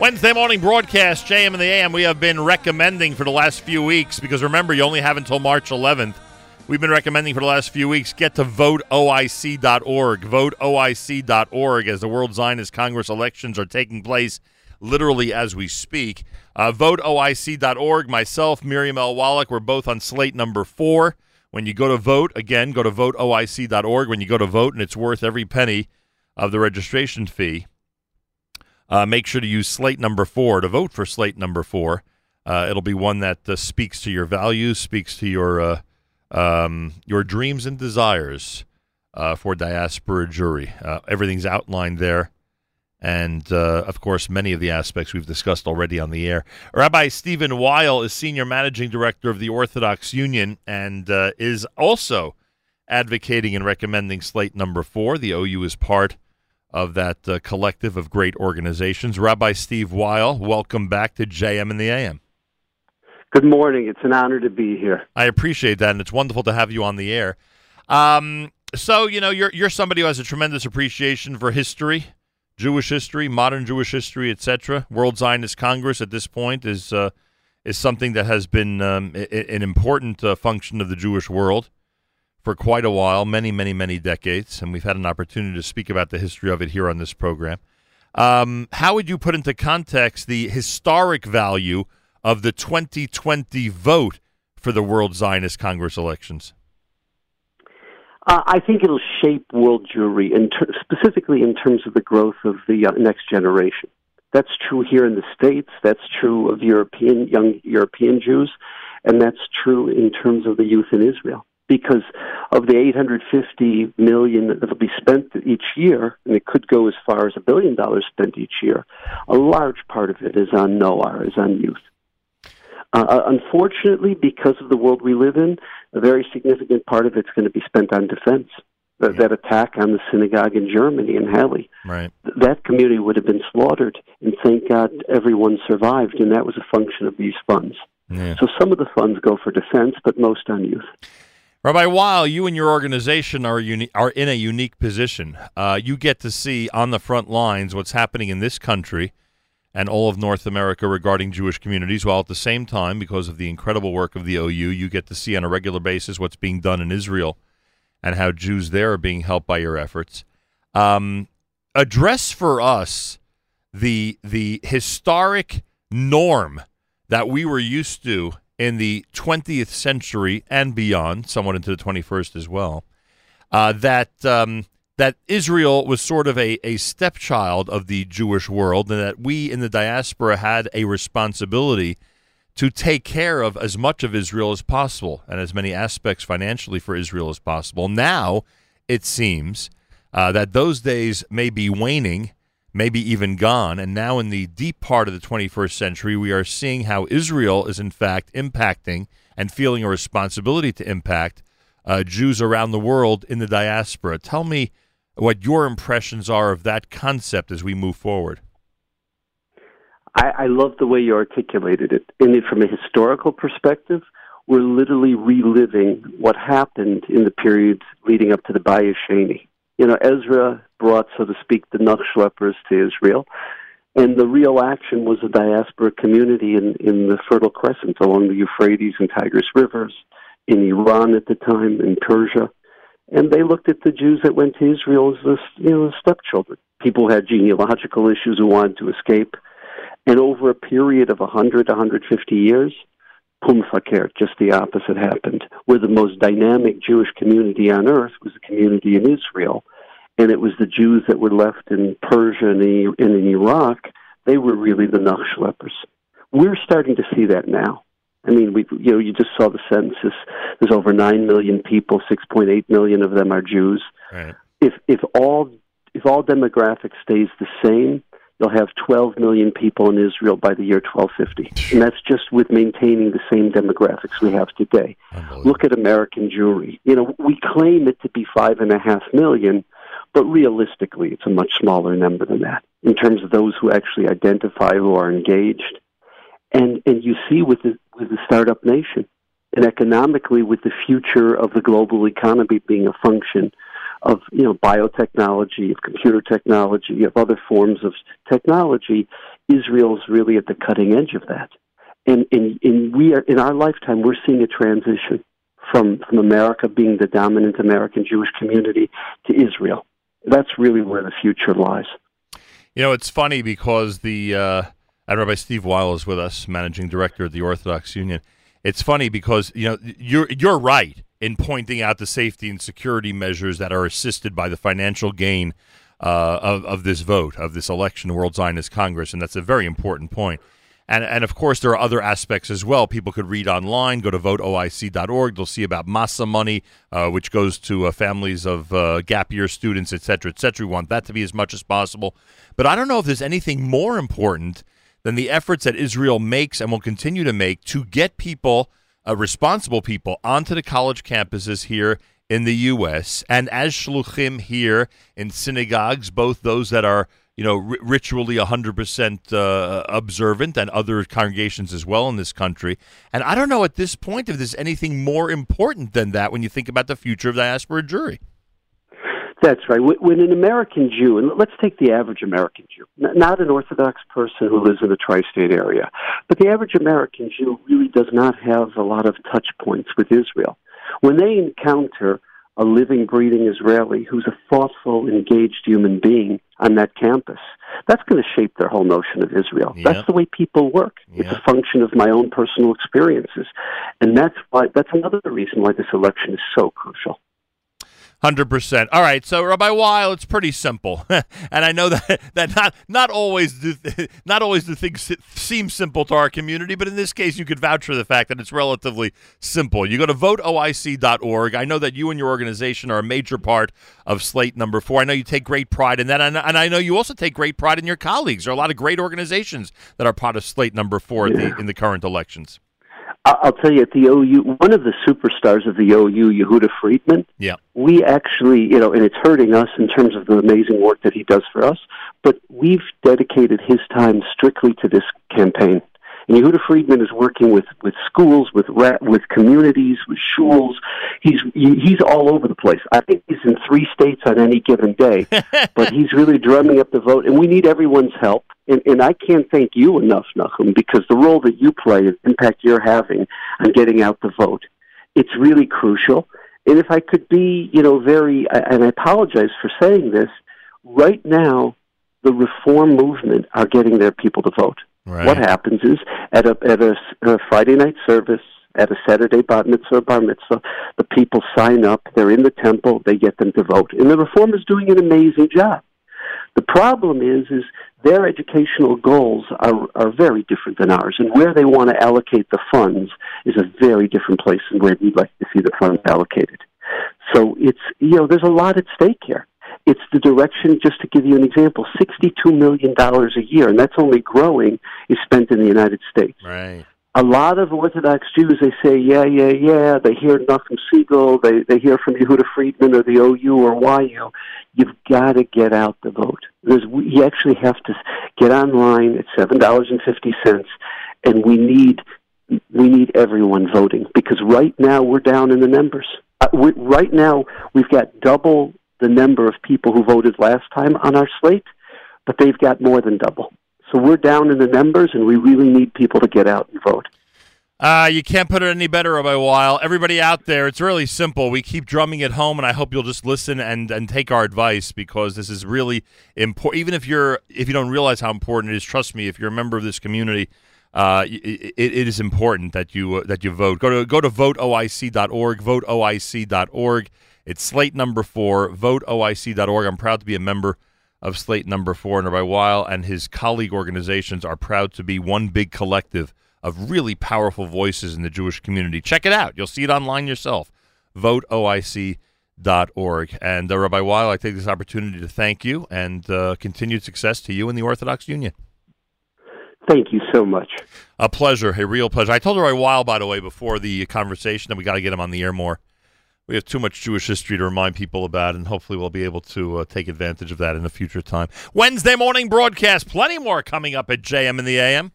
Wednesday morning broadcast, JM in the AM, we have been recommending for the last few weeks because remember, you only have until March 11th. We've been recommending for the last few weeks get to voteoic.org. Voteoic.org as the World Zionist Congress elections are taking place literally as we speak. Uh, voteoic.org. Myself, Miriam L. Wallach, we're both on slate number four. When you go to vote, again, go to voteoic.org. When you go to vote, and it's worth every penny of the registration fee uh, make sure to use slate number four to vote for slate number four. Uh, it'll be one that uh, speaks to your values, speaks to your uh, um, your dreams and desires uh, for diaspora Jewry. Uh, everything's outlined there, and of course, many of the aspects we've discussed already on the air. Rabbi Steven Weil is senior managing director of the Orthodox Union and is also advocating and recommending slate number four. The OU is part of that uh, collective of great organizations. Rabbi Steve Weil, welcome back to JM in the AM. Good morning. It's an honor to be here. I appreciate that, and it's wonderful to have you on the air. Um, so, you know, you're you're somebody who has a tremendous appreciation for history, Jewish history, modern Jewish history, etc. World Zionist Congress at this point is uh, is something that has been um, an important uh, function of the Jewish world for quite a while, many, many, many decades, and we've had an opportunity to speak about the history of it here on this program. Um, how would you put into context the historic value of the 2020 vote for the World Zionist Congress elections? Uh, I think it'll shape world Jewry, in ter- specifically in terms of the growth of the uh, next generation. That's true here in the states. That's true of European young European Jews, and that's true in terms of the youth in Israel because of the 850 million that will be spent each year, and it could go as far as a billion dollars spent each year, a large part of it is on noar, is on youth. Uh, uh, unfortunately, because of the world we live in, a very significant part of it's going to be spent on defense. That, that attack on the synagogue in Germany in Halle, right. that community would have been slaughtered, and thank God everyone survived, and that was a function of these funds. Yeah. So some of the funds go for defense, but most on youth. Rabbi Weil, you and your organization are uni- are in a unique position. Uh, you get to see on the front lines what's happening in this country and all of North America regarding Jewish communities, while at the same time, because of the incredible work of the OU, you get to see on a regular basis what's being done in Israel and how Jews there are being helped by your efforts. Um, address for us the the historic norm that we were used to in the 20th century and beyond, somewhat into the 21st as well, uh, that um, that Israel was sort of a, a stepchild of the Jewish world, and that we in the diaspora had a responsibility to take care of as much of Israel as possible and as many aspects financially for Israel as possible. Now, it seems uh, that those days may be waning maybe even gone. And now, in the deep part of the 21st century, we are seeing how Israel is, in fact, impacting and feeling a responsibility to impact uh, Jews around the world in the diaspora. Tell me what your impressions are of that concept as we move forward. I, I love the way you articulated it. And from a historical perspective, we're literally reliving what happened in the periods leading up to the Bayis Sheni. You know, Ezra brought, so to speak, the Nachschleppers to Israel. And the real action was a diaspora community in, in the Fertile Crescent along the Euphrates and Tigris rivers, in Iran at the time, in Persia. And they looked at the Jews that went to Israel as the, you know, stepchildren. People who had genealogical issues who wanted to escape. And over a period of 100, 150 years, Pum just the opposite happened. Where the most dynamic Jewish community on earth was the community in Israel and it was the Jews that were left in Persia and in Iraq. They were really the Nachschleppers. We're starting to see that now. I mean, we you know you just saw the census. There's over nine million people. Six point eight million of them are Jews. Right. If if all if all demographics stays the same, you'll have 12 million people in Israel by the year 1250, and that's just with maintaining the same demographics we have today. Look at American Jewry. You know, we claim it to be five and a half million, but realistically, it's a much smaller number than that in terms of those who actually identify who are engaged. And and you see with the with the startup nation, and economically with the future of the global economy being a function of you know biotechnology, of computer technology, of other forms of technology, Israel's really at the cutting edge of that. And, and, and we are, in our lifetime, we're seeing a transition from, from America being the dominant American Jewish community to Israel. That's really where the future lies. You know, it's funny because the uh, and Rabbi Steve Weil is with us, managing director of the Orthodox Union. It's funny because you know you're you're right in pointing out the safety and security measures that are assisted by the financial gain uh, of of this vote of this election, World Zionist Congress, and that's a very important point. And, and of course, there are other aspects as well. People could read online, go to voteoic.org. They'll see about Masa money, uh, which goes to uh, families of uh, gap year students, et cetera, et cetera. We want that to be as much as possible. But I don't know if there's anything more important than the efforts that Israel makes and will continue to make to get people, uh, responsible people, onto the college campuses here in the U.S. and as shluchim here in synagogues, both those that are you know r- ritually 100% uh, observant and other congregations as well in this country. And I don't know at this point if there's anything more important than that when you think about the future of the diaspora Jewry. That's right. When an American Jew, and let's take the average American Jew, not an Orthodox person who lives in the tri state area, but the average American Jew really does not have a lot of touch points with Israel. When they encounter a living, breathing Israeli who's a thoughtful, engaged human being on that campus, that's going to shape their whole notion of Israel. Yeah. That's the way people work. Yeah. It's a function of my own personal experiences. And that's why that's another reason why this election is so crucial. Hundred percent. All right, so Rabbi Weil, it's pretty simple, and I know that that not not always do not always do things seem simple to our community, but in this case, you could vouch for the fact that it's relatively simple. You go to voteoic.org. I know that you and your organization are a major part of Slate Number Four. I know you take great pride in that, and I know you also take great pride in your colleagues. There are a lot of great organizations that are part of Slate Number Four yeah. the, in the current elections. I'll tell you, at the OU, one of the superstars of the OU, Yehuda Friedman. Yeah, we actually, you know, and it's hurting us in terms of the amazing work that he does for us. But we've dedicated his time strictly to this campaign. And Yehuda Friedman is working with, with schools, with with communities, with schools. He's he's all over the place. I think he's in three states on any given day, but he's really drumming up the vote. And we need everyone's help. And, and I can't thank you enough, Nachum, because the role that you play, the impact you're having on getting out the vote, it's really crucial. And if I could be, you know, very, and I apologize for saying this, right now, the reform movement are getting their people to vote. Right. What happens is at a at a, a Friday night service, at a Saturday bat mitzvah or bar mitzvah, the people sign up. They're in the temple. They get them to vote, and the reform is doing an amazing job. The problem is, is their educational goals are are very different than ours, and where they want to allocate the funds is a very different place than where we'd like to see the funds allocated. So it's you know there's a lot at stake here. It's the direction, just to give you an example, $62 million a year, and that's only growing, is spent in the United States. Right. A lot of Orthodox Jews, they say, yeah, yeah, yeah. They hear Nachum Segal, they, they hear from Yehuda Friedman or the OU or YU. You've got to get out the vote. There's, you actually have to get online at $7.50, and we need we need everyone voting because right now we're down in the numbers. Uh, we, right now we've got double the number of people who voted last time on our slate, but they've got more than double. So we're down in the numbers, and we really need people to get out and vote. Uh, you can't put it any better Rabbi Weil. Everybody out there, it's really simple. We keep drumming it home, and I hope you'll just listen and, and take our advice because this is really important. Even if you're if you don't realize how important it is, trust me. If you're a member of this community, uh, it, it is important that you uh, that you vote. Go to go to voteoic.org. Voteoic.org. It's slate number four, voteoic.org. I'm proud to be a member of slate number four. And Rabbi Weil and his colleague organizations are proud to be one big collective of really powerful voices in the Jewish community. Check it out. You'll see it online yourself. Voteoic.org. And uh, Rabbi Weil, I take this opportunity to thank you and uh, continued success to you and the Orthodox Union. Thank you so much. A pleasure, a real pleasure. I told Rabbi Weil, by the way, before the conversation that we got to get him on the air more we have too much Jewish history to remind people about, and hopefully we'll be able to uh, take advantage of that in a future time. Wednesday morning broadcast, plenty more coming up at JM in the AM.